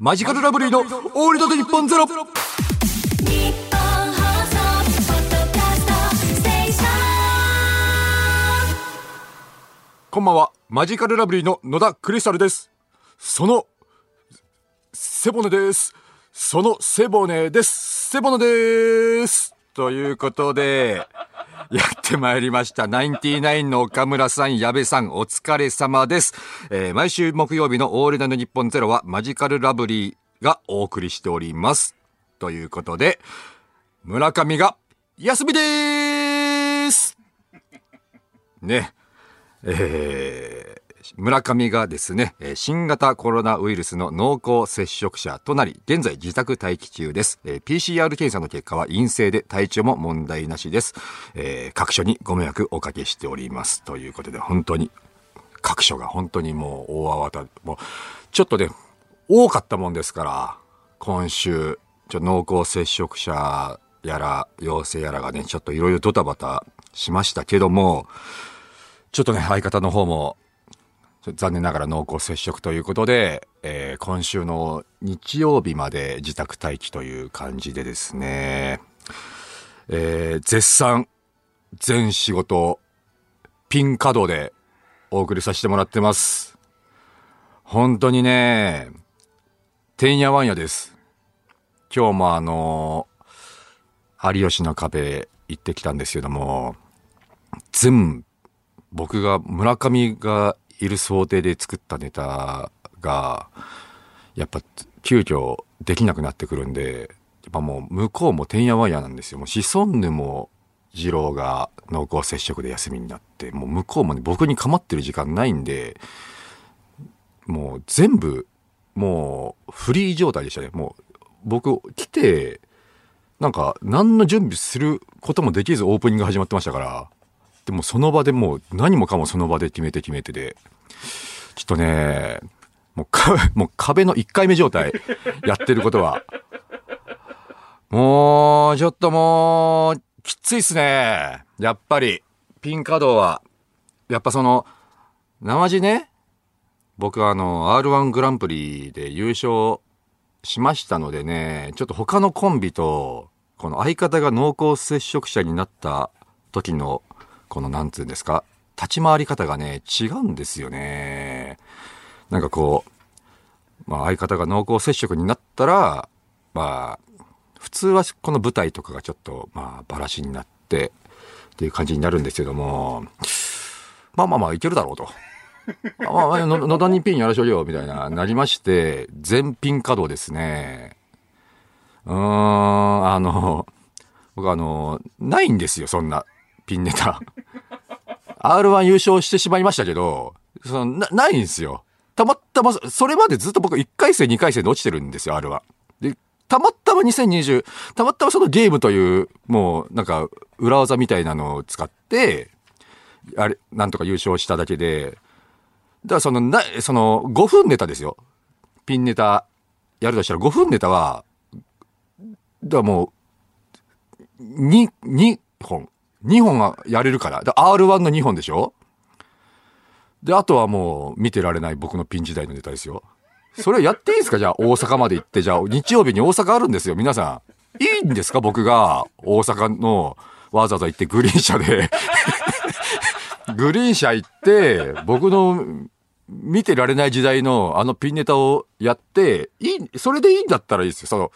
マジカルラブリーのオールド日本ゼロこんばんは。マジカルラブリーの野田クリスタルです。その背骨です。その背骨です。背骨ですということでやってまいりました。ナインティナインの岡村さん、矢部さん、お疲れ様です。えー毎週木曜日のオールナイト日本ゼロはマジカルラブリーがお送りしております。ということで、村上が休みでーすね。えー村上がですね、新型コロナウイルスの濃厚接触者となり、現在自宅待機中です。PCR 検査の結果は陰性で体調も問題なしです。えー各所にご迷惑おかけしております。ということで、本当に、各所が本当にもう大慌て、もう、ちょっとね、多かったもんですから、今週、ちょ濃厚接触者やら、陽性やらがね、ちょっといろいろドタバタしましたけども、ちょっとね、相方の方も、残念ながら濃厚接触ということで、えー今週の日曜日まで自宅待機という感じでですね、えー絶賛、全仕事、ピン稼働でお送りさせてもらってます。本当にね、てんやわんやです。今日もあの有吉の壁行ってきたんですけども、全部僕が村上がいる想定で作ったネタがやっぱ急遽できなくなってくるんでやっぱもう向こうもてんやわんやなんですよ。もうシソンヌも二郎が濃厚接触で休みになってもう向こうもね僕に構ってる時間ないんでもう全部もうフリー状態でしたね。もう僕来てなんか何の準備することもできずオープニング始まってましたからでもその場でもう何もかもその場で決めて決めてで、ちょっとね、もうか、もう壁の1回目状態、やってることは。もう、ちょっともう、きついっすね。やっぱり、ピン稼働は。やっぱその、生地ね、僕はあの、R1 グランプリで優勝しましたのでね、ちょっと他のコンビと、この相方が濃厚接触者になった時の、このなんつうんですか、立ち回り方がね、違うんですよね。なんかこう、まあ相方が濃厚接触になったら、まあ、普通はこの舞台とかがちょっと、まあ、バラシになって、っていう感じになるんですけども、まあまあまあ、いけるだろうと。あまあ、の野田にピンやらしょよ、みたいな、なりまして、全ピン稼働ですね。うーん、あの、僕あの、ないんですよ、そんな、ピンネタ。R1 優勝してしまいましたけど、そのな、ないんですよ。たまたま、それまでずっと僕1回戦、2回戦で落ちてるんですよ、R1。で、たまたま2020、たまたまそのゲームという、もう、なんか、裏技みたいなのを使って、あれ、なんとか優勝しただけで、だからその、な、その、5分ネタですよ。ピンネタやるとしたら5分ネタは、だからもう、2、2本。2本がやれるから。だ R1 の2本でしょ？で、あとはもう見てられない僕のピン時代のネタですよ。それやっていいですか？じゃあ大阪まで行って、じゃあ日曜日に大阪あるんですよ。皆さん。いいんですか？僕が大阪のわざわざ行ってグリーン車で グリーン車行って、僕の見てられない時代のあのピンネタをやって、いい、それでいいんだったらいいですよ。その、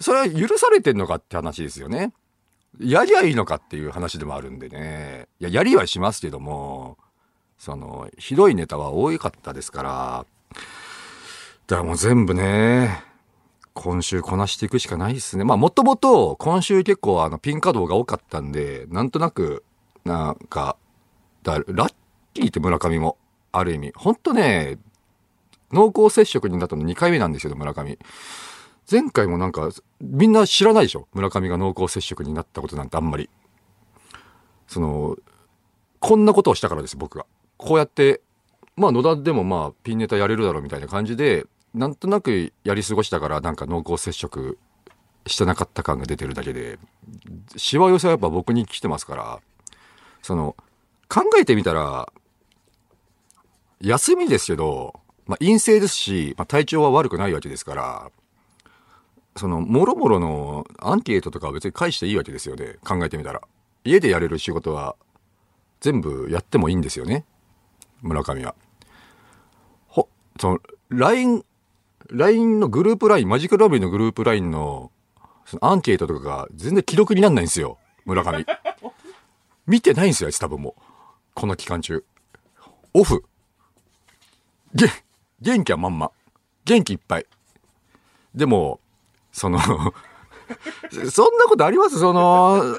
それは許されてんのかって話ですよね。やりゃいいのかっていう話でもあるんでね。いや、やりはしますけども、その、ひどいネタは多かったですから、だからもう全部ね、今週こなしていくしかないですね。まあもともと今週結構あのピン稼働が多かったんで、なんとなく、なんか、だラッキーって村上も、ある意味。ほんとね、濃厚接触になったの2回目なんですよ、村上。前回もなんか、みんな知らないでしょ？村上が濃厚接触になったことなんてあんまり。その、こんなことをしたからです、僕が。こうやって、まあ野田でもまあピンネタやれるだろうみたいな感じで、なんとなくやり過ごしたからなんか濃厚接触してなかった感が出てるだけで、しわ寄せはやっぱ僕に来てますから、その、考えてみたら、休みですけど、まあ、陰性ですし、まあ、体調は悪くないわけですから、その、もろもろのアンケートとかは別に返していいわけですよね。考えてみたら。家でやれる仕事は全部やってもいいんですよね。村上は。ほ、その、LINE、LINE のグループ LINE、マジックラブリーのグループ LINE のそのアンケートとかが全然記録になんないんですよ。村上。見てないんですよ、あいつ多分もう。この期間中。オフ。げ、元気はまんま。元気いっぱい。でも、その、そんなことあります？その、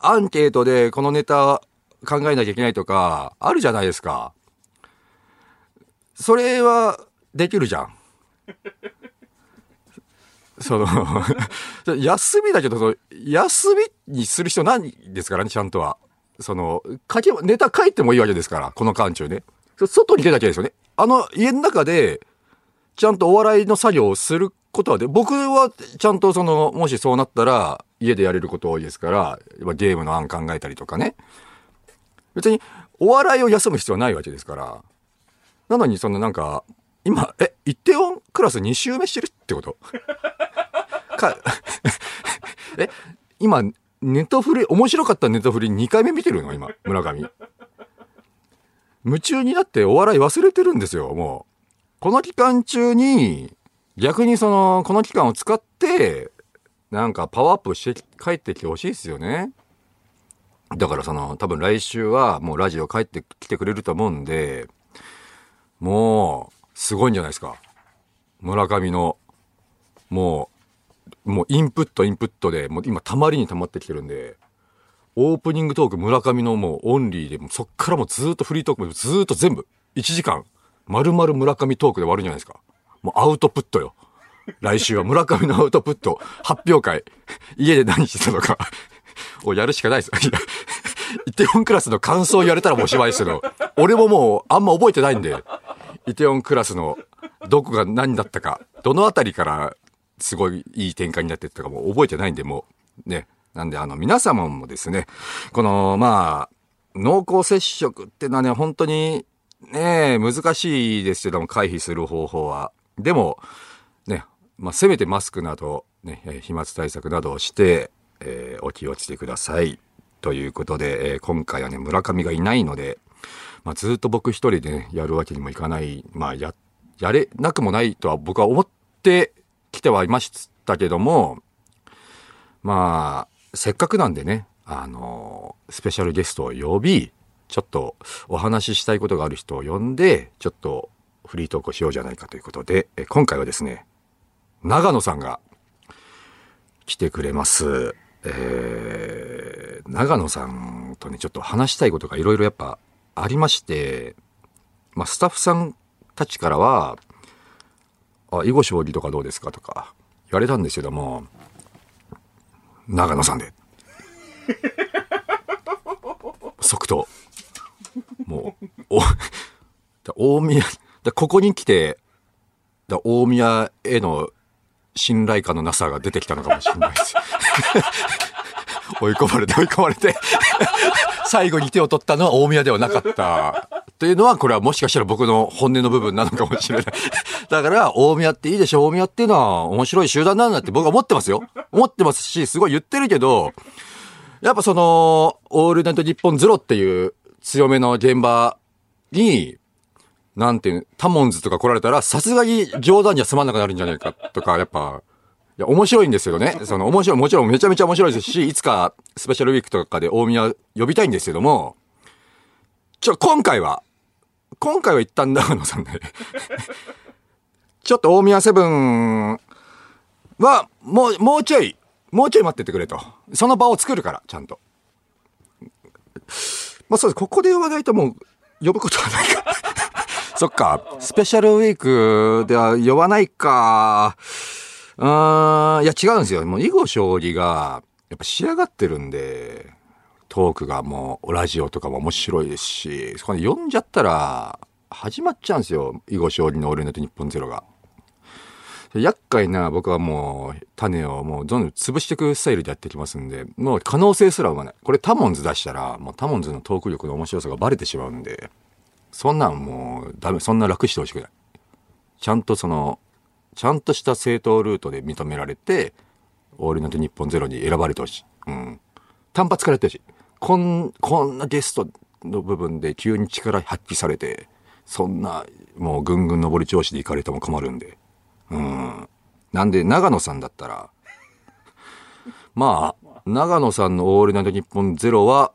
アンケートでこのネタ考えなきゃいけないとか、あるじゃないですか。それはできるじゃん。その、休みだけど、その休みにする必要ないですからね、ちゃんとは。その、書け、ネタ書いてもいいわけですから、この間中ね。外に出なきゃいいですよね。あの、家の中で、ちゃんとお笑いの作業をすることはで、僕はちゃんとその、もしそうなったら、家でやれること多いですから、ゲームの案考えたりとかね。別に、お笑いを休む必要はないわけですから。なのに、そのなんか、今、え、イテオンクラス2週目してるってこと？か、え、今、ネタフリ、面白かったネタフリ2回目見てるの？今、村上。夢中になってお笑い忘れてるんですよ、もう。この期間中に、逆にその、この期間を使って、なんかパワーアップして帰ってきてほしいですよね。だからその、多分来週はもうラジオ帰ってきてくれると思うんで、もう、すごいんじゃないですか。村上の、もう、もうインプットインプットで、もう今たまりにたまってきてるんで、オープニングトーク村上のもうオンリーで、そっからもうずっとフリートークもずっと全部、1時間、丸々村上トークで終わるんじゃないですか。もうアウトプットよ。来週は村上のアウトプット、発表会、家で何してたのか、をやるしかないです。いやイテオンクラスの感想言われたらもうおしまいですけど、俺ももうあんま覚えてないんで、イテオンクラスのどこが何だったか、どのあたりからすごいいい展開になってったかもう覚えてないんで、もう、ね。なんであの皆様もですね、このまあ、濃厚接触ってのはね、本当にね、難しいですけども、回避する方法は。でも、ね、まあ、せめてマスクなど、ね、え飛沫対策などをして、えーお気をつけください。ということで、えー今回はね、村上がいないので、まあ、ずっと僕一人でね、やるわけにもいかない、まあ、や、やれなくもないとは僕は思ってきてはいましたけども、まあ、せっかくなんでね、あのスペシャルゲストを呼び、ちょっとお話ししたいことがある人を呼んで、ちょっとフリートークをしようじゃないかということで、え今回はですね、長野さんが来てくれます。えー、長野さんとね、ちょっと話したいことがいろいろやっぱありまして、まあ、スタッフさんたちからは、あ、囲碁将棋とかどうですかとか言われたんですけども、長野さんで。即答。もう、お、大宮、だここに来て、大宮への信頼感のなさが出てきたのかもしれないです。追い込まれて追い込まれて、最後に手を取ったのは大宮ではなかった。というのは、これはもしかしたら僕の本音の部分なのかもしれない。だから、大宮っていいでしょ大宮っていうのは面白い集団なんだって僕は思ってますよ。思ってますし、すごい言ってるけど、やっぱその、オールナイト日本ゼロっていう強めの現場に、なんていう、タモンズとか来られたら、さすがに冗談じゃ済まなくなるんじゃないかとか、やっぱ、いや、面白いんですけどね。その、面白い、もちろんめちゃめちゃ面白いですし、いつかスペシャルウィークとかで大宮呼びたいんですけども、ちょ、今回は、今回は一旦長野さんで、ちょっと大宮セブンは、もう、もうちょい、もうちょい待っててくれと。その場を作るから、ちゃんと。まあそうです。ここで呼ばないともう、呼ぶことはないか。そっか。スペシャルウィークでは呼ばないか。うん、いや違うんですよ。もう囲碁将棋が、やっぱ仕上がってるんで、トークがもう、ラジオとかも面白いですし、そこで呼んじゃったら、始まっちゃうんですよ。囲碁将棋のオールナイト日本ゼロが。厄介な僕はもう種をもうどんどん潰していくスタイルでやってきますんで、もう可能性すら生まない。これタモンズ出したら、もうタモンズのトーク力の面白さがバレてしまうんで、そんなんもうダメ、そんな楽してほしくない。ちゃんとその、ちゃんとした正当ルートで認められて、オールナイト日本ゼロに選ばれてほしい。うん。単発からやってほしい。こん、こんなゲストの部分で急に力発揮されて、そんな、もうぐんぐん上り調子で行かれても困るんで。うん。なんで、長野さんだったら、まあ、長野さんのオールナイト日本ゼロは、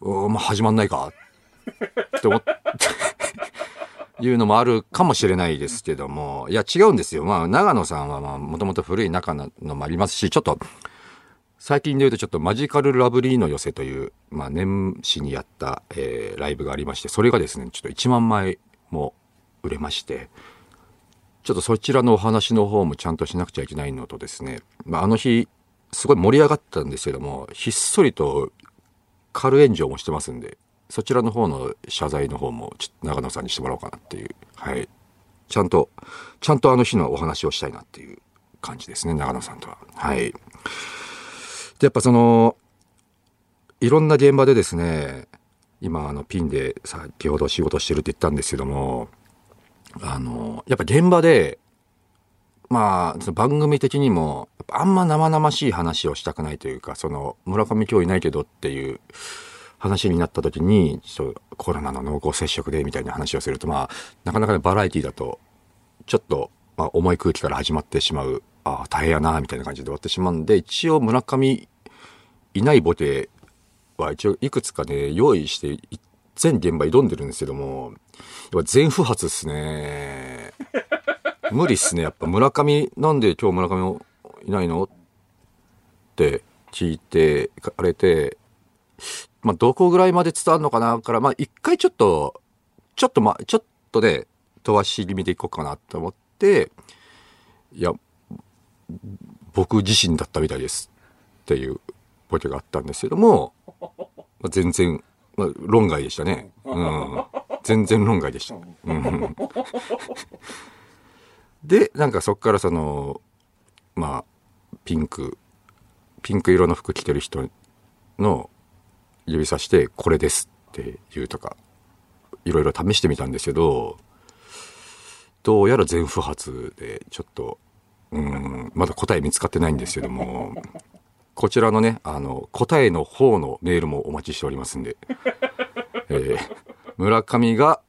うんまあ、始まんないかって思って、いうのもあるかもしれないですけども、いや、違うんですよ。まあ、長野さんは、まあ、もともと古い仲のもありますし、ちょっと、最近で言うとちょっとマジカルラブリーの寄せという、まあ、年始にやった、えーライブがありまして、それがですね、ちょっと1万枚も売れまして、ちょっとそちらのお話の方もちゃんとしなくちゃいけないのとですね、まあ、あの日、すごい盛り上がったんですけども、ひっそりと軽炎上もしてますんで、そちらの方の謝罪の方も、ちょっと長野さんにしてもらおうかなっていう、はい。ちゃんと、ちゃんとあの日のお話をしたいなっていう感じですね、長野さんとは。はい。で、やっぱその、いろんな現場でですね、今、あの、ピンで先ほど仕事してるって言ったんですけども、あの、やっぱ現場で、まあ、その番組的にも、あんま生々しい話をしたくないというか、その、村上今日いないけどっていう話になった時に、ちょっとコロナの濃厚接触でみたいな話をすると、まあ、なかなかね、バラエティだと、ちょっと、まあ、重い空気から始まってしまう、ああ、大変やな、みたいな感じで終わってしまうんで、一応村上いないボケは一応いくつかね、用意して、全現場挑んでるんですけども、やっぱ全不発っすね。無理っすね。やっぱ村上、なんで今日村上いないの？って聞いて、かれて、まあ、どこぐらいまで伝わるのかなから、まあ、一回ちょっと、ちょっとま、ちょっとね、飛ばし気味でいこうかなと思って、いや、僕自身だったみたいですっていうボケがあったんですけども、まあ、全然、まあ、論外でしたね。うん。全然論外でした。うん。で、なんかそっからその、まあ、ピンク、ピンク色の服着てる人の指さして、これですって言うとか、いろいろ試してみたんですけど、どうやら全不発で、ちょっと、うん、まだ答え見つかってないんですけども、こちらのね、あの、答えの方のメールもお待ちしておりますんで、えー村上が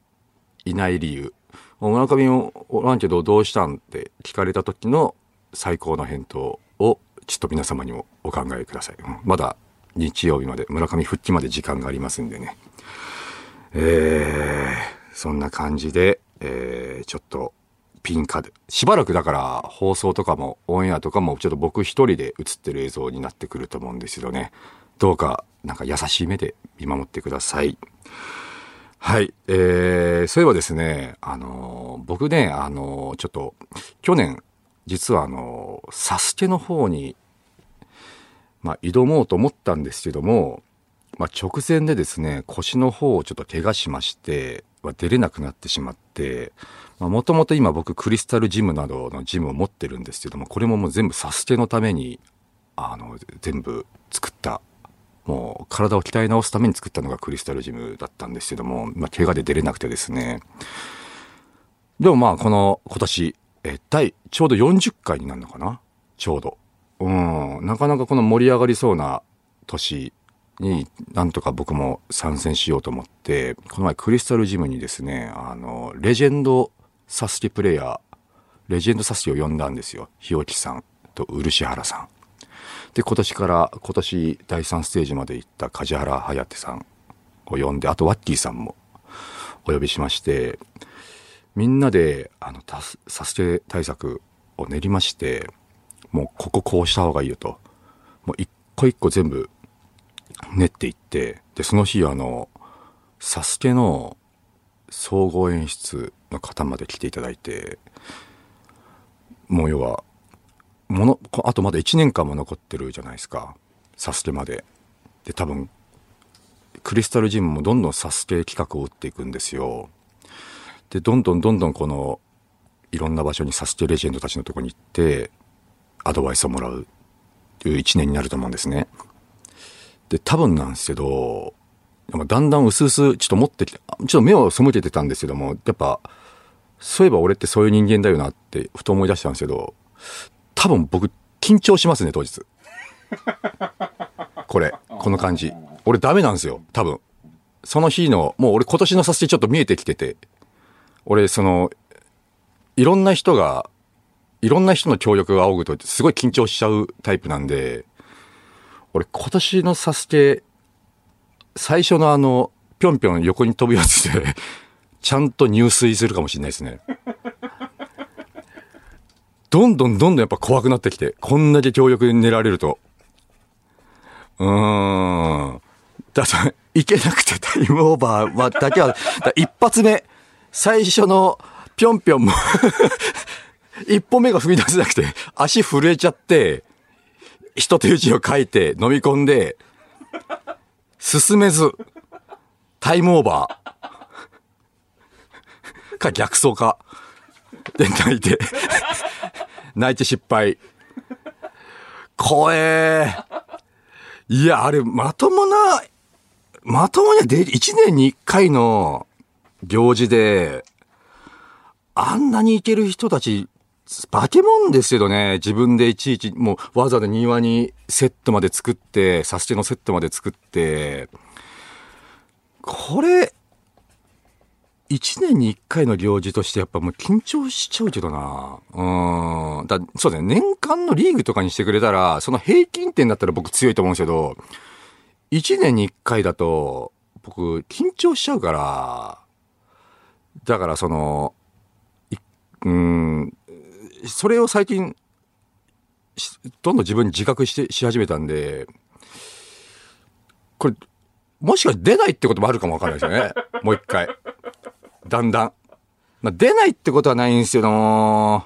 いない理由、村上おらんけどどうしたんって聞かれた時の最高の返答を、ちょっと皆様にもお考えください。まだ日曜日まで、村上復帰まで時間がありますんでね。えー、そんな感じで、えー、ちょっと、ピンカで。しばらくだから放送とかもオンエアとかもちょっと僕一人で映ってる映像になってくると思うんですけどね。どうか、なんか優しい目で見守ってください。はい。えー、そういえばですね、あのー僕ね、あのーちょっと、去年、実はあのーサスケの方に、まあ、挑もうと思ったんですけども、まあ、直前でですね、腰の方をちょっと怪我しまして、まあ、出れなくなってしまって、もともと今僕クリスタルジムなどのジムを持ってるんですけども、これももう全部サスケのために、あの、全部作った、もう体を鍛え直すために作ったのがクリスタルジムだったんですけども、まあ、怪我で出れなくてですね。でもまあ、この今年、え、第、ちょうど40回になるのかな？ちょうど。うん、なかなかこの盛り上がりそうな年になんとか僕も参戦しようと思って、この前クリスタルジムにですね、あの、レジェンドサスケプレイヤー、レジェンドサスケを呼んだんですよ。日置さんと漆原さん。で、今年から、今年第3ステージまで行った梶原颯さんを呼んで、あとワッキーさんもお呼びしまして、みんなで、あの、タスサスケ対策を練りまして、もうこここうした方がいいよと。もう一個一個全部練っていって、で、その日あの、サスケの総合演出の方まで来ていただいて、もう要は、もの、あとまだ1年間も残ってるじゃないですか。サスケまで。で、多分、クリスタルジムもどんどんサスケ企画を打っていくんですよ。で、どんどんどんどんこの、いろんな場所にサスケレジェンドたちのとこに行って、アドバイスをもらうという一年になると思うんですね。で、多分なんですけど、まあだんだん薄々ちょっと持ってきて、あちょっと目を背けてたんですけども、やっぱ、そういえば俺ってそういう人間だよなってふと思い出したんですけど、多分僕緊張しますね、当日。これ、この感じ。俺ダメなんですよ、多分。その日の、もう俺今年のサステちょっと見えてきてて、俺その、いろんな人が、いろんな人の協力が仰ぐとすごい緊張しちゃうタイプなんで、俺今年のサスケ、最初のあの、ぴょんぴょん横に飛ぶやつで、ちゃんと入水するかもしれないですね。どんどんどんどんやっぱ怖くなってきて、こんだけ協力に寝られると。うーん。だから、いけなくてタイムオーバーは、だけは、一発目、最初のぴょんぴょんも一歩目が踏み出せなくて、足震えちゃって、一手打ちを書いて飲み込んで、進めず、タイムオーバー。か逆走か。で、泣いて。泣いて失敗。怖え。いや、あれ、まともな、まともにで、一年に一回の行事で、あんなにいける人たち、化け物ですけどね、自分でいちいち、もうわざわざ庭にセットまで作って、サステのセットまで作って、これ、一年に一回の行事としてやっぱもう緊張しちゃうけどな。うん。だそうだね。年間のリーグとかにしてくれたら、その平均点だったら僕強いと思うんですけど、一年に一回だと、僕緊張しちゃうから、だからその、いうん、それを最近、しどんどん自分に自覚して、し始めたんで、これ、もしかして出ないってこともあるかもわかんないですよね。もう一回。だんだん。まあ、出ないってことはないんですけども、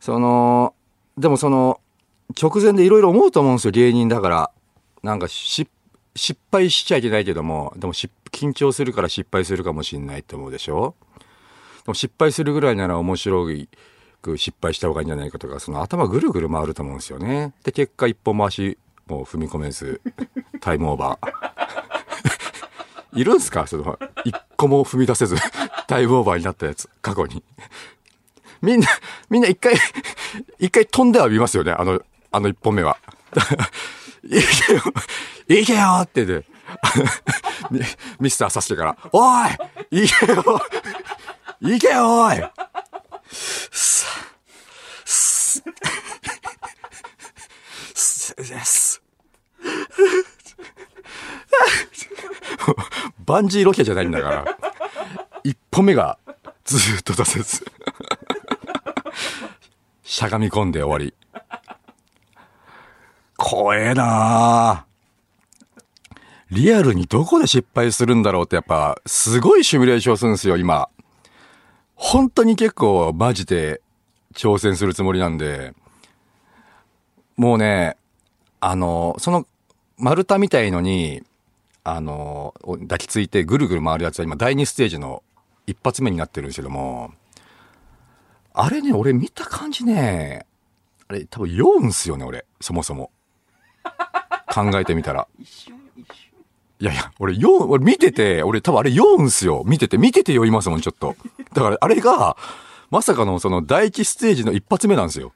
その、でもその、直前でいろいろ思うと思うんですよ、芸人だから。なんかし、失敗しちゃいけないけども、でもし緊張するから失敗するかもしんないって思うでしょでも失敗するぐらいなら面白いく失敗した方がいいんじゃないかとか、その頭ぐるぐる回ると思うんですよね。で、結果一歩回し、もう踏み込めず、タイムオーバー。いるんすか？その、一個も踏み出せず、タイムオーバーになったやつ、過去に。みんな、みんな一回、一回飛んでは見ますよね、あの、あの一本目は。いけよ、いけよってね、ミミスターさしてから、おいいけよいけよおいす、す、す、です。バンジーロケじゃないんだから。一歩目がずっと出せず。しゃがみ込んで終わり。怖えなあリアルにどこで失敗するんだろうってやっぱ、すごいシミュレーションするんですよ、今。本当に結構マジで挑戦するつもりなんで、もうね、あの、その丸太みたいのに、あの、抱きついてぐるぐる回るやつは今第2ステージの一発目になってるんですけども、あれね、俺見た感じね、あれ多分酔うんすよね、俺、そもそも。考えてみたら。いやいや、俺酔う、俺見てて、俺多分あれ酔うんすよ。見てて、見てて酔いますもん、ちょっと。だからあれが、まさかのその第一ステージの一発目なんですよ。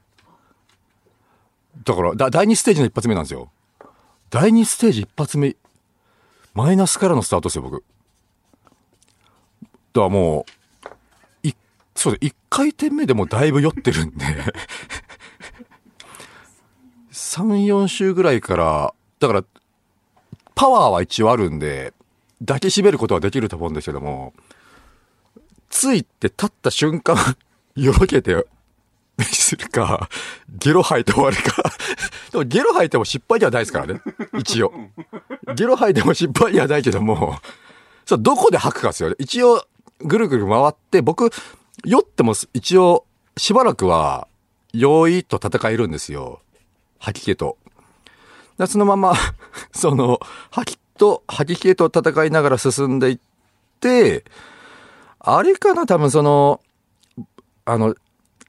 だから、だ第二ステージの一発目なんですよ。第二ステージ一発目、マイナスからのスタートですよ、僕。だからもう、い、そうです、一回転目でもだいぶ酔ってるんで、3、4週ぐらいから、だから、パワーは一応あるんで、抱きしめることはできると思うんですけども、ついて立った瞬間、よろけて、するか、ゲロ吐いて終わるか。でもゲロ吐いても失敗ではないですからね。一応。ゲロ吐いても失敗ではないけども、そう、どこで吐くかですよね。一応、ぐるぐる回って、僕、酔っても一応、しばらくは、酔いと戦えるんですよ。吐き気と。でそのまま、その、吐きと吐き気と戦いながら進んでいって、あれかな多分その、あの、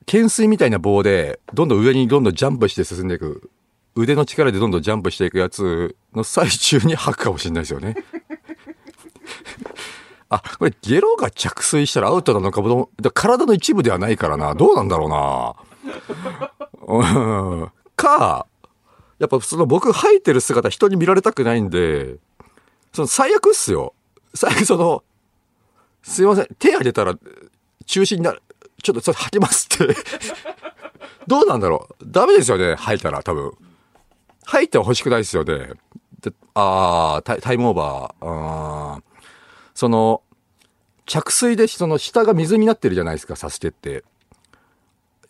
懸垂みたいな棒で、どんどん上にどんどんジャンプして進んでいく。腕の力でどんどんジャンプしていくやつの最中に吐くかもしれないですよね。あ、これゲロが着水したらアウトなのかも、体の一部ではないからな。どうなんだろうな。うんか、やっぱその僕吐いてる姿人に見られたくないんで、その最悪っすよ。最悪その、すいません、手挙げたら中止になる。ちょっとそれ吐きますって。どうなんだろうダメですよね、吐いたら多分。吐いては欲しくないですよね。であータイ、タイムオーバー。あーその、着水でその下が水になってるじゃないですか、サスケって。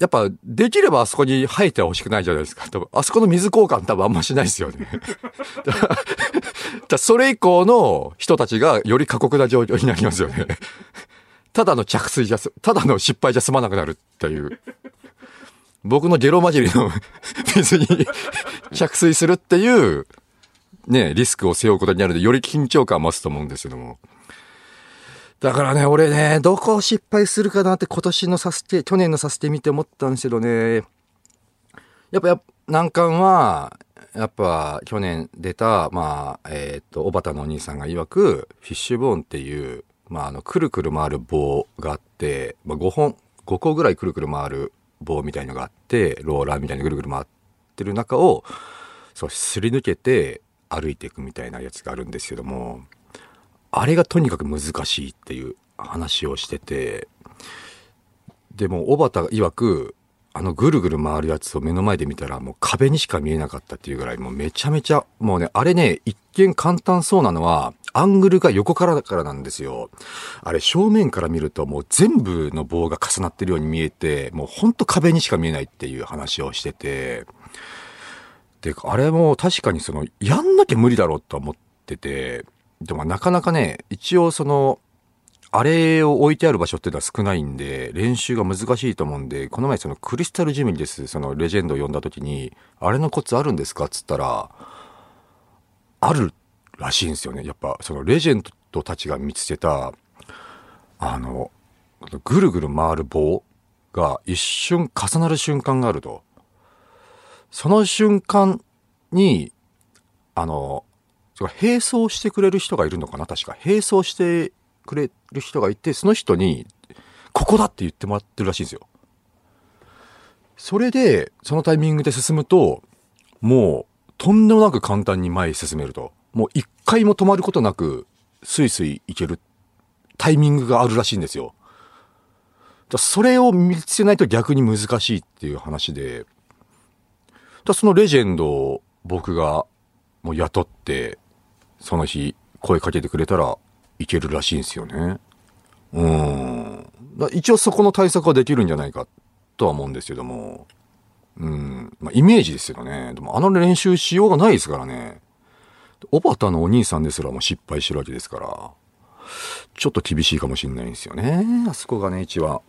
やっぱ、できればあそこに吐いては欲しくないじゃないですか。多分、あそこの水交換多分あんましないですよね。だからだからそれ以降の人たちがより過酷な状況になりますよね。ただの着水じゃ、ただの失敗じゃ済まなくなるっていう。僕のゲロ混じりの 水に 着水するっていう、ね、リスクを背負うことになるので、より緊張感を増すと思うんですけども。だからね、俺ね、どこを失敗するかなって今年のサスケ、去年のサスケ見て思ったんですけどね。やっぱ、難関は、やっぱ去年出た、まあ、えっ、と、小畑のお兄さんが曰く、フィッシュボーンっていう、まあ、あの、くるくる回る棒があって、まあ、5本、5個ぐらいくるくる回る棒みたいのがあって、ローラーみたいにぐるぐる回ってる中を、そう、すり抜けて歩いていくみたいなやつがあるんですけども、あれがとにかく難しいっていう話をしてて、でも、小畑曰く、あのぐるぐる回るやつを目の前で見たらもう壁にしか見えなかったっていうぐらいもうめちゃめちゃ、もうね、あれね、一見簡単そうなのは、アングルが横からだからなんですよ。あれ正面から見るともう全部の棒が重なってるように見えて、もうほんと壁にしか見えないっていう話をしてて、で、あれも確かにその、やんなきゃ無理だろうと思ってて、でもなかなかね、一応その、あれを置いてある場所っていうのは少ないんで、練習が難しいと思うんで、この前そのクリスタルジムにです、そのレジェンドを呼んだ時に、あれのコツあるんですかっつったら、あるらしいんですよね。やっぱそのレジェンドたちが見つけた、あの、ぐるぐる回る棒が一瞬重なる瞬間があると。その瞬間に、あの、並走してくれる人がいるのかな？確か。並走してくれる人がいて、その人に、ここだって言ってもらってるらしいんですよ。それで、そのタイミングで進むと、もう、とんでもなく簡単に前へ進めると。もう一回も止まることなく、スイスイ行けるタイミングがあるらしいんですよ。だそれを見つけないと逆に難しいっていう話で、だそのレジェンドを僕がもう雇って、その日声かけてくれたらいけるらしいんですよね。うん。だ一応そこの対策はできるんじゃないかとは思うんですけども。うん。まあ、イメージですよね。でもあの練習しようがないですからね。小畑のお兄さんですらも失敗してるわけですから。ちょっと厳しいかもしれないんですよね。あそこがね、一番。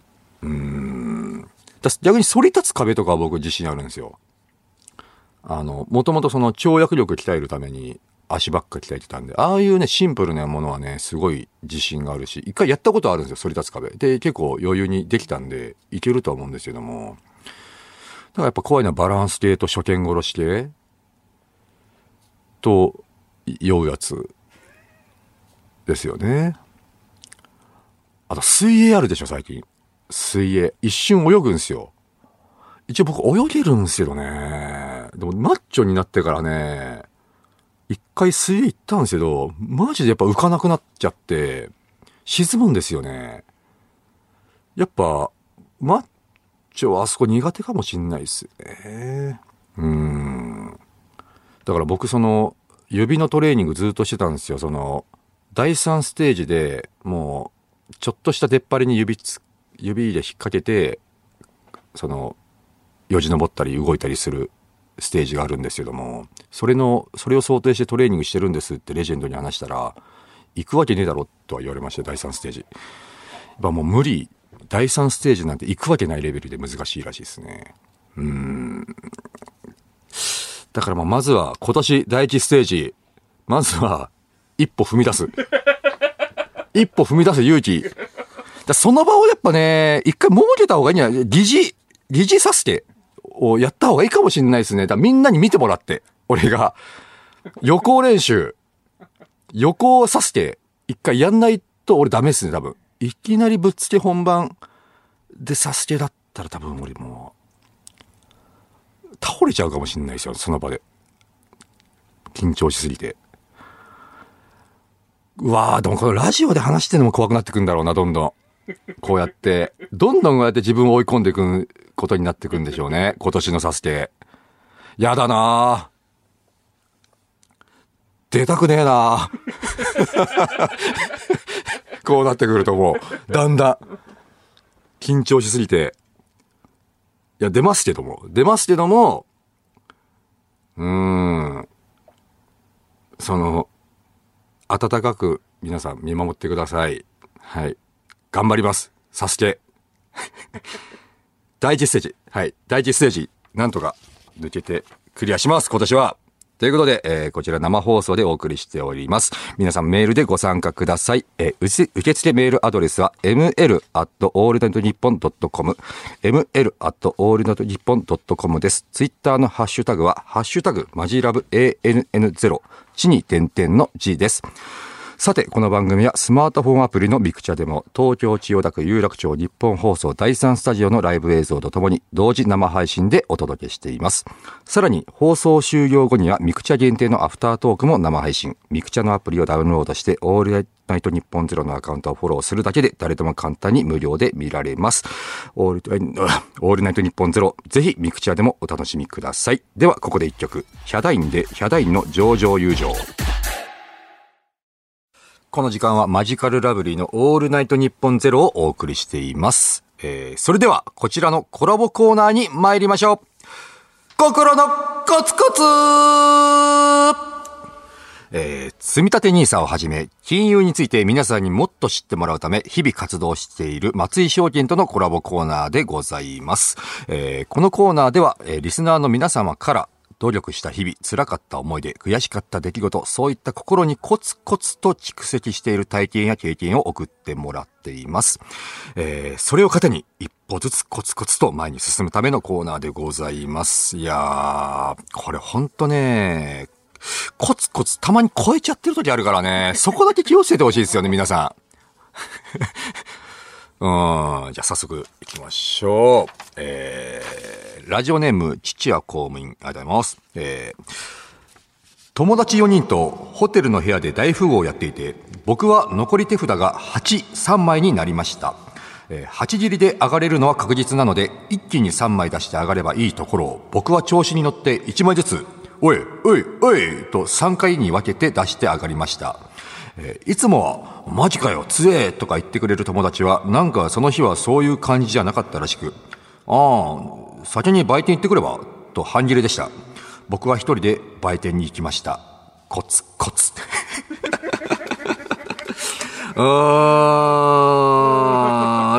うん。だ逆に反り立つ壁とかは僕自信あるんですよ。あの、もともとその跳躍力鍛えるために足ばっか鍛えてたんで、ああいうね、シンプルなものはね、すごい自信があるし、一回やったことあるんですよ、反り立つ壁。で、結構余裕にできたんで、いけると思うんですけども。だからやっぱ怖いのはバランス系と初見殺し系と、酔うやつですよね。あと、水泳あるでしょ、最近。水泳。一瞬泳ぐんですよ。一応僕泳げるんですけどね。でもマッチョになってからね、一回水泳行ったんですけど、マジでやっぱ浮かなくなっちゃって、沈むんですよね。やっぱ、マッチョはあそこ苦手かもしんないですね。うん。だから僕その、指のトレーニングずっとしてたんですよ。その、第3ステージでもう、ちょっとした出っ張りに指つ、指で引っ掛けて、その、よじ登ったり動いたりするステージがあるんですけども、それの、それを想定してトレーニングしてるんですってレジェンドに話したら、行くわけねえだろとは言われました、第3ステージ。やっぱもう無理、第3ステージなんて行くわけないレベルで難しいらしいですね。うん。だからまあまずは今年第1ステージ、まずは一歩踏み出す。一歩踏み出す勇気。だその場をやっぱね、一回設けた方がいいんじゃない？疑似、疑似させてをやった方がいいかもしれないですね。だみんなに見てもらって、俺が。予行練習。予行させて、一回やんないと俺ダメっすね、多分。いきなりぶっつけ本番でサスケだったら多分俺もう、倒れちゃうかもしんないですよ、その場で。緊張しすぎて。うわー、でもこのラジオで話してるのも怖くなってくんだろうな、どんどん。こうやって、どんどんこうやって自分を追い込んでいくことになってくんでしょうね。今年のサスケ。やだなー出たくねえな こうなってくるともう、だんだん、緊張しすぎて、いや、出ますけども、出ますけども、うーん、その、温かく皆さん見守ってください。はい。頑張ります。サスケ。第一ステージ。はい。第一ステージ。なんとか抜けてクリアします。今年は。ということで、えーこちら生放送でお送りしております。皆さんメールでご参加ください。えー受付メールアドレスは ml.allnightnippon.com ml at allnightnippon.com です。ツイッターのハッシュタグは、ハッシュタグ、マジラブ ANN0、地に点々の G です。さて、この番組はスマートフォンアプリのミクチャでも、東京千代田区有楽町日本放送第3スタジオのライブ映像とともに、同時生配信でお届けしています。さらに、放送終了後にはミクチャ限定のアフタートークも生配信。ミクチャのアプリをダウンロードして、オールナイトニッポンゼロのアカウントをフォローするだけで、誰でも簡単に無料で見られます。オールオールナイトニッポンゼロ、ぜひミクチャでもお楽しみください。では、ここで一曲。ヒャダインで、ヒャダインの上々友情。この時間はマヂカルラブリーのオールナイトニッポンゼロをお送りしています。えー、それではこちらのコラボコーナーに参りましょう。心のコツコツえー、積立 NISA をはじめ、金融について皆さんにもっと知ってもらうため、日々活動している松井証券とのコラボコーナーでございます。えー、このコーナーでは、えーリスナーの皆様から、努力した日々、辛かった思い出、悔しかった出来事、そういった心にコツコツと蓄積している体験や経験を送ってもらっています。えー、それを糧に一歩ずつコツコツと前に進むためのコーナーでございます。いやー、これほんとね、コツコツたまに超えちゃってる時あるからね、そこだけ気をつけてほしいですよね、皆さん。うん、じゃあ早速行きましょう。えー、ラジオネーム、父は公務員、ありがとうございます。えー、友達4人とホテルの部屋で大富豪をやっていて、僕は残り手札が8、3枚になりました。えー、8切りで上がれるのは確実なので、一気に3枚出して上がればいいところを、僕は調子に乗って1枚ずつ、おい、おい、おい、と3回に分けて出して上がりました。えーいつもは、マジかよ、強えとか言ってくれる友達は、なんかその日はそういう感じじゃなかったらしく、ああ、先に売店行ってくれば、と半切れでした。僕は一人で売店に行きました。コツコツ。うー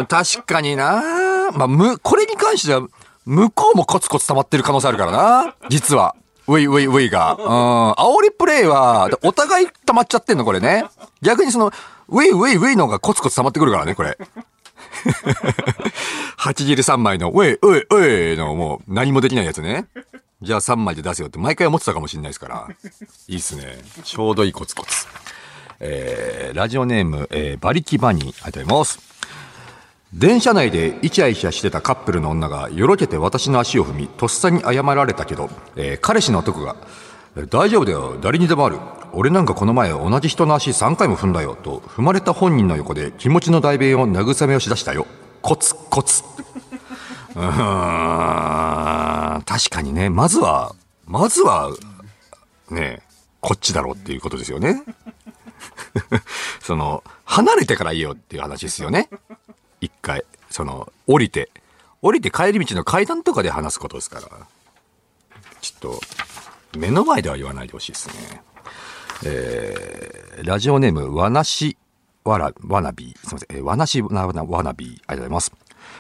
ん、確かにな。まあ、む、これに関しては、向こうもコツコツ溜まってる可能性あるからな。実は。ウィウィウィが。うん。煽りプレイは、お互い溜まっちゃってんの、これね。逆にその、ウィウィウィの方がコツコツ溜まってくるからね、これ。8切り3枚の、ウェイ、ウェイ、ウェイのもう何もできないやつね。じゃあ3枚で出せよって毎回思ってたかもしれないですから。いいっすね。ちょうどいいコツコツ。えー、ラジオネーム、えー、バリキバニー、ありがとうございます。電車内でイチャイチャしてたカップルの女がよろけて私の足を踏み、とっさに謝られたけど、えー彼氏の男が、大丈夫だよ、誰にでもある。俺なんかこの前同じ人の足3回も踏んだよ、と踏まれた本人の横で気持ちの代弁を慰めをしだしたよ。コツコツ。うーん、確かにね、まずは、まずは、ね、こっちだろうっていうことですよね。その、離れてからいいよっていう話ですよね。一回、その、降りて、降りて帰り道の階段とかで話すことですから。ちょっと、目の前では言わないでほしいですね。えー、ラジオネーム、わなし、わら、わなび、すみません、えーわなしわなわなび、ありがとうございます。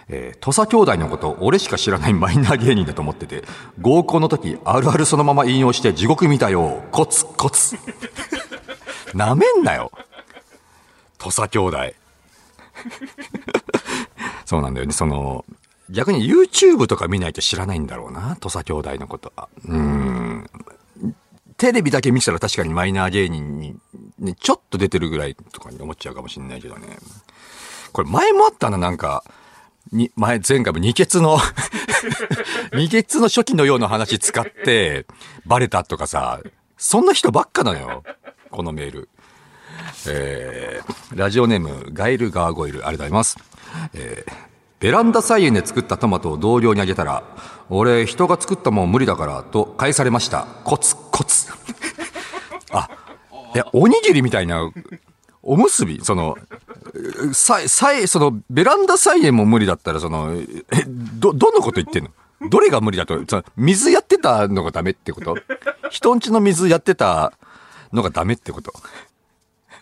えー、土佐兄弟のこと、俺しか知らないマイナー芸人だと思ってて、合コンの時、あるあるそのまま引用して地獄見たよ、コツコツ。なめんなよ。土佐兄弟。そうなんだよね。その、逆に YouTube とか見ないと知らないんだろうな。土佐兄弟のことは。うん。テレビだけ見てたら確かにマイナー芸人にね、ちょっと出てるぐらいとかに思っちゃうかもしれないけどね。これ前もあったな、なんか、に、前、前回も二血の 二血の初期のような話使って、バレたとかさ、そんな人ばっかなのよ。このメール。えー、ラジオネーム、ガイルガーゴイル、ありがとうございます。えー、ベランダ菜園で作ったトマトを同僚にあげたら、俺、人が作ったもん無理だから、と返されました。コツコツ。あ、いや、おにぎりみたいな、おむすびその、さ、さえ、その、ベランダ菜園も無理だったら、その、え、ど、どのこと言ってんの？どれが無理だと、その水やってたのがダメってこと？人んちの水やってたのがダメってこと？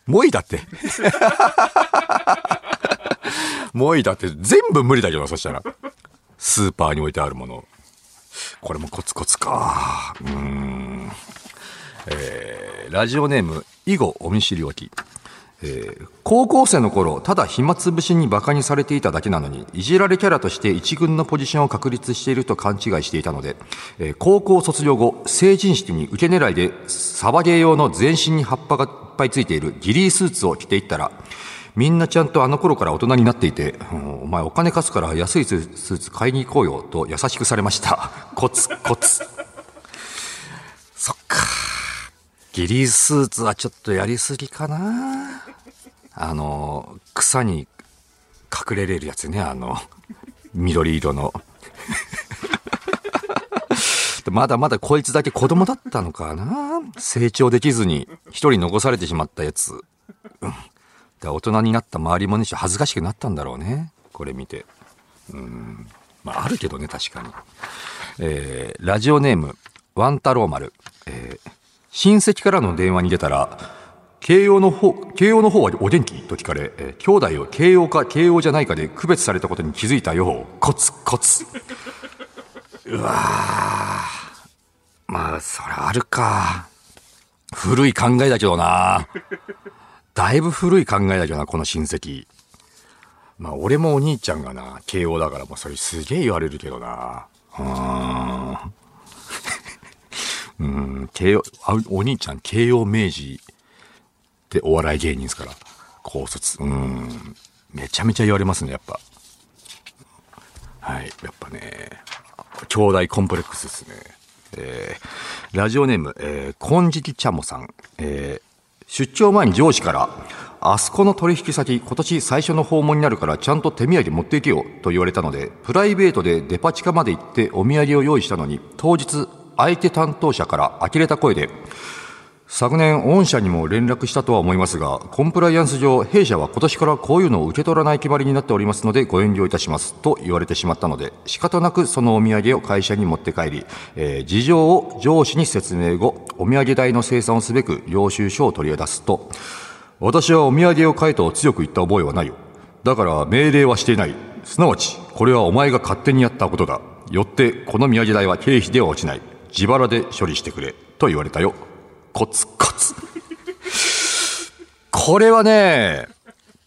もういいだって。もういいだって、全部無理だけど、そしたら。スーパーに置いてあるもの。これもコツコツか。うん。えーラジオネーム、以後お見知りおき。えー高校生の頃、ただ暇つぶしに馬鹿にされていただけなのに、いじられキャラとして一軍のポジションを確立していると勘違いしていたので、えー高校卒業後、成人式に受け狙いで、サバゲー用の全身に葉っぱがいっぱいついているギリースーツを着ていったら、みんなちゃんとあの頃から大人になっていて、うんお前お金貸すから安いスーツ買いに行こうよと優しくされました。コツコツ。そっか。ギリースーツはちょっとやりすぎかな。あの、草に隠れれるやつね、あの、緑色の。まだまだこいつだけ子供だったのかな成長できずに一人残されてしまったやつ。うん。大人になった周りもね、恥ずかしくなったんだろうね。これ見て。うん。まあ、あるけどね、確かに。えー、ラジオネーム、ワン太郎丸。えー、親戚からの電話に出たら、慶応の方、慶応の方はお元気？と聞かれ、えー兄弟を慶応か慶応じゃないかで区別されたことに気づいたよう。コツコツ。うわまあ、そりゃあるか。古い考えだけどな。だいぶ古い考えだけどな、この親戚。まあ、俺もお兄ちゃんがな、慶応だから、もうそれすげえ言われるけどな。うーん。うん、慶応、お兄ちゃん、慶応明治ってお笑い芸人ですから。高卒。うん。めちゃめちゃ言われますね、やっぱ。はい、やっぱね、兄弟コンプレックスですね。えーラジオネーム、えー、金色ちゃもさん。えー出張前に上司から、あそこの取引先、今年最初の訪問になるからちゃんと手土産持っていけよと言われたので、プライベートでデパ地下まで行ってお土産を用意したのに、当日、相手担当者から呆れた声で、昨年、御社にも連絡したとは思いますが、コンプライアンス上、弊社は今年からこういうのを受け取らない決まりになっておりますので、ご遠慮いたします。と言われてしまったので、仕方なくそのお土産を会社に持って帰り、えー事情を上司に説明後、お土産代の生産をすべく領収書を取り出すと、私はお土産を買えと強く言った覚えはないよ。だから命令はしていない。すなわち、これはお前が勝手にやったことだ。よって、この土産代は経費では落ちない。自腹で処理してくれ。と言われたよ。コツコツ。これはね、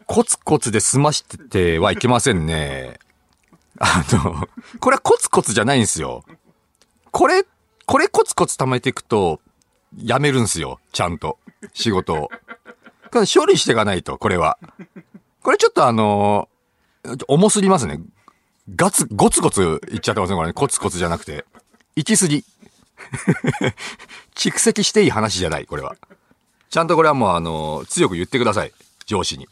コツコツで済ましててはいけませんね。あの、これはコツコツじゃないんですよ。これ、これコツコツ貯めていくと、やめるんすよ。ちゃんと。仕事を。処理していかないと、これは。これちょっとあの重すぎますね。ガツ、ゴツゴツいっちゃってますね、これね。コツコツじゃなくて。行き過ぎ。蓄積していい話じゃない、これは。ちゃんとこれはもうあの、強く言ってください。上司に。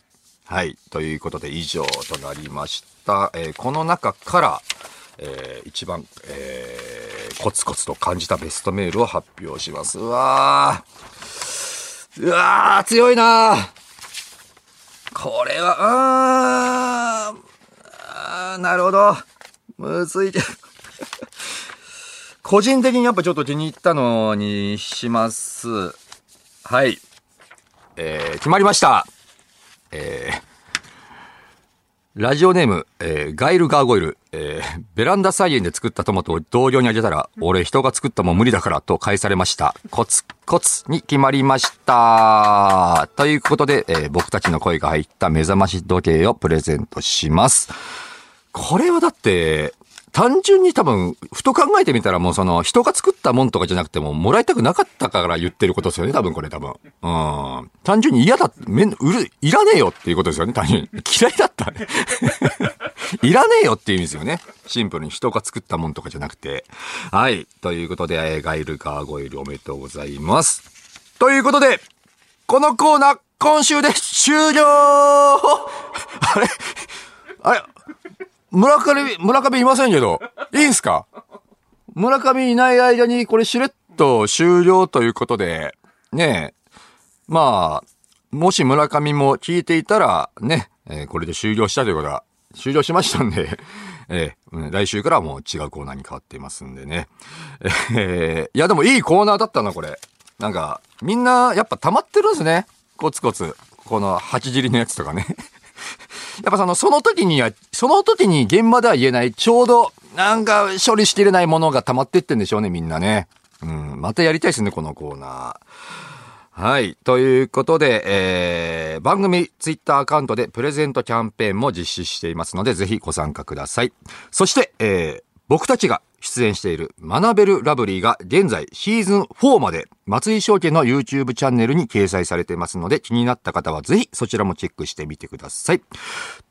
はい。ということで以上となりました。えーこの中から、えー一番、えーコツコツと感じたベストメールを発表します。うわー。うわー、強いなーこれは、あーあー、なるほど。むずい。個人的にやっぱちょっと気に入ったのにします。はい。えー、決まりました。えー、ラジオネーム、えーガイルガーゴイル、えーベランダ菜園で作ったトマトを同僚にあげたら、俺人が作ったもん無理だからと返されました。コツコツに決まりました。ということで、えー僕たちの声が入った目覚まし時計をプレゼントします。これはだって、単純に多分、ふと考えてみたらもうその、人が作ったもんとかじゃなくても、もらいたくなかったから言ってることですよね、多分これ多分。うん。単純に嫌だ、めん、うる、いらねえよっていうことですよね、単純に。嫌いだったね。いらねえよっていう意味ですよね。シンプルに人が作ったもんとかじゃなくて。はい。ということで、えーガイルガーゴイルおめでとうございます。ということで、このコーナー、今週で終了 あれ？あれ？村上、村上いませんけど、いいんすか？村上いない間にこれしれっと終了ということで、ねえ、まあ、もし村上も聞いていたら、ね、えーこれで終了したということは、終了しましたんで、えーうん来週からはもう違うコーナーに変わっていますんでね。えーいやでもいいコーナーだったな、これ。なんか、みんなやっぱ溜まってるんですね。コツコツ。この八尻のやつとかね。やっぱその、その時には、その時に現場では言えない、ちょうど、なんか処理しきれないものが溜まってってんでしょうね、みんなね。うん、またやりたいですね、このコーナー。はい。ということで、えー、番組ツイッターアカウントでプレゼントキャンペーンも実施していますので、ぜひご参加ください。そして、えー、僕たちが出演している学べるラブリーが現在シーズン4まで松井証券の YouTube チャンネルに掲載されていますので気になった方はぜひそちらもチェックしてみてください。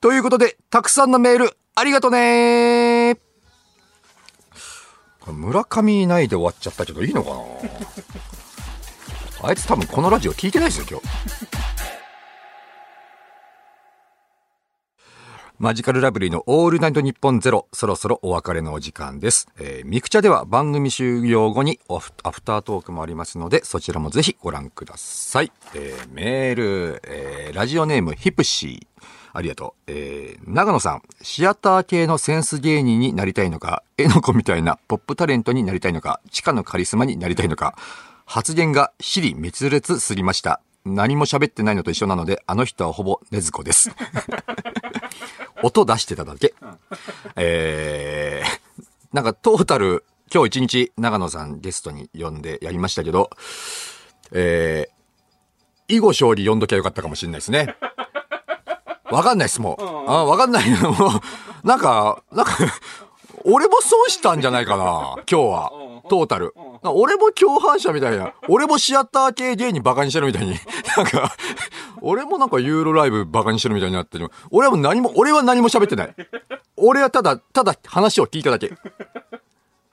ということで、たくさんのメールありがとね村上いないで終わっちゃったけどいいのかなあいつ多分このラジオ聞いてないですよ、今日。マジカルラブリーのオールナイトニッポンゼロ、そろそろお別れのお時間です。えー、ミクチャでは番組終了後にアフタートークもありますので、そちらもぜひご覧ください。えー、メール、えー、ラジオネームヒプシー。ありがとう。えー、長野さん、シアター系のセンス芸人になりたいのか、えのこみたいなポップタレントになりたいのか、地下のカリスマになりたいのか、発言が尻滅裂すぎました。何も喋ってないのと一緒なので、あの人はほぼねずこです。音出してただけ。えー、なんかトータル、今日一日長野さんゲストに呼んでやりましたけど、えー、囲碁勝利呼んどきゃよかったかもしれないですね。わかんないです、もう。あわかんない。もう、なんか、なんか、俺も損したんじゃないかな、今日は。トータル。な俺も共犯者みたいな。俺もシアター系芸人バカにしてるみたいに。なんか、俺もなんかユーロライブバカにしてるみたいになってる。俺は何も、俺は何も喋ってない。俺はただ、ただ話を聞いただけ。フ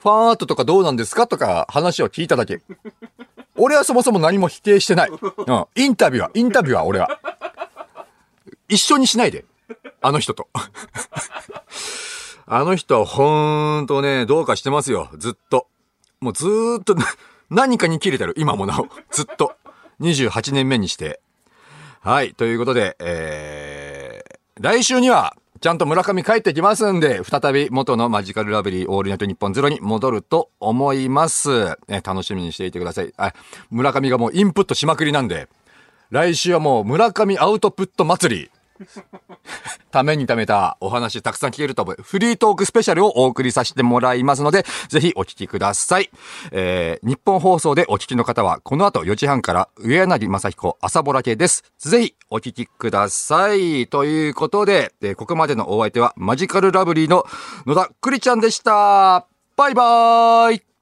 ァンアートとかどうなんですかとか話を聞いただけ。俺はそもそも何も否定してない。うん。インタビューは、インタビューは俺は。一緒にしないで。あの人と。あの人はほんとね、どうかしてますよ。ずっと。もうずーっと、何かに切れてる。今もなお。ずっと。28年目にして。はい。ということで、えー、来週には、ちゃんと村上帰ってきますんで、再び元のマジカルラブリーオールナイトニッポンゼロに戻ると思います。ね、楽しみにしていてください。あ、村上がもうインプットしまくりなんで、来週はもう村上アウトプット祭り。ためにためたお話たくさん聞けると思う。フリートークスペシャルをお送りさせてもらいますので、ぜひお聞きください。えー、日本放送でお聞きの方は、この後4時半から上柳正彦朝ぼら系です。ぜひお聞きください。ということで、えーここまでのお相手はマジカルラブリーの野田くりちゃんでした。バイバーイ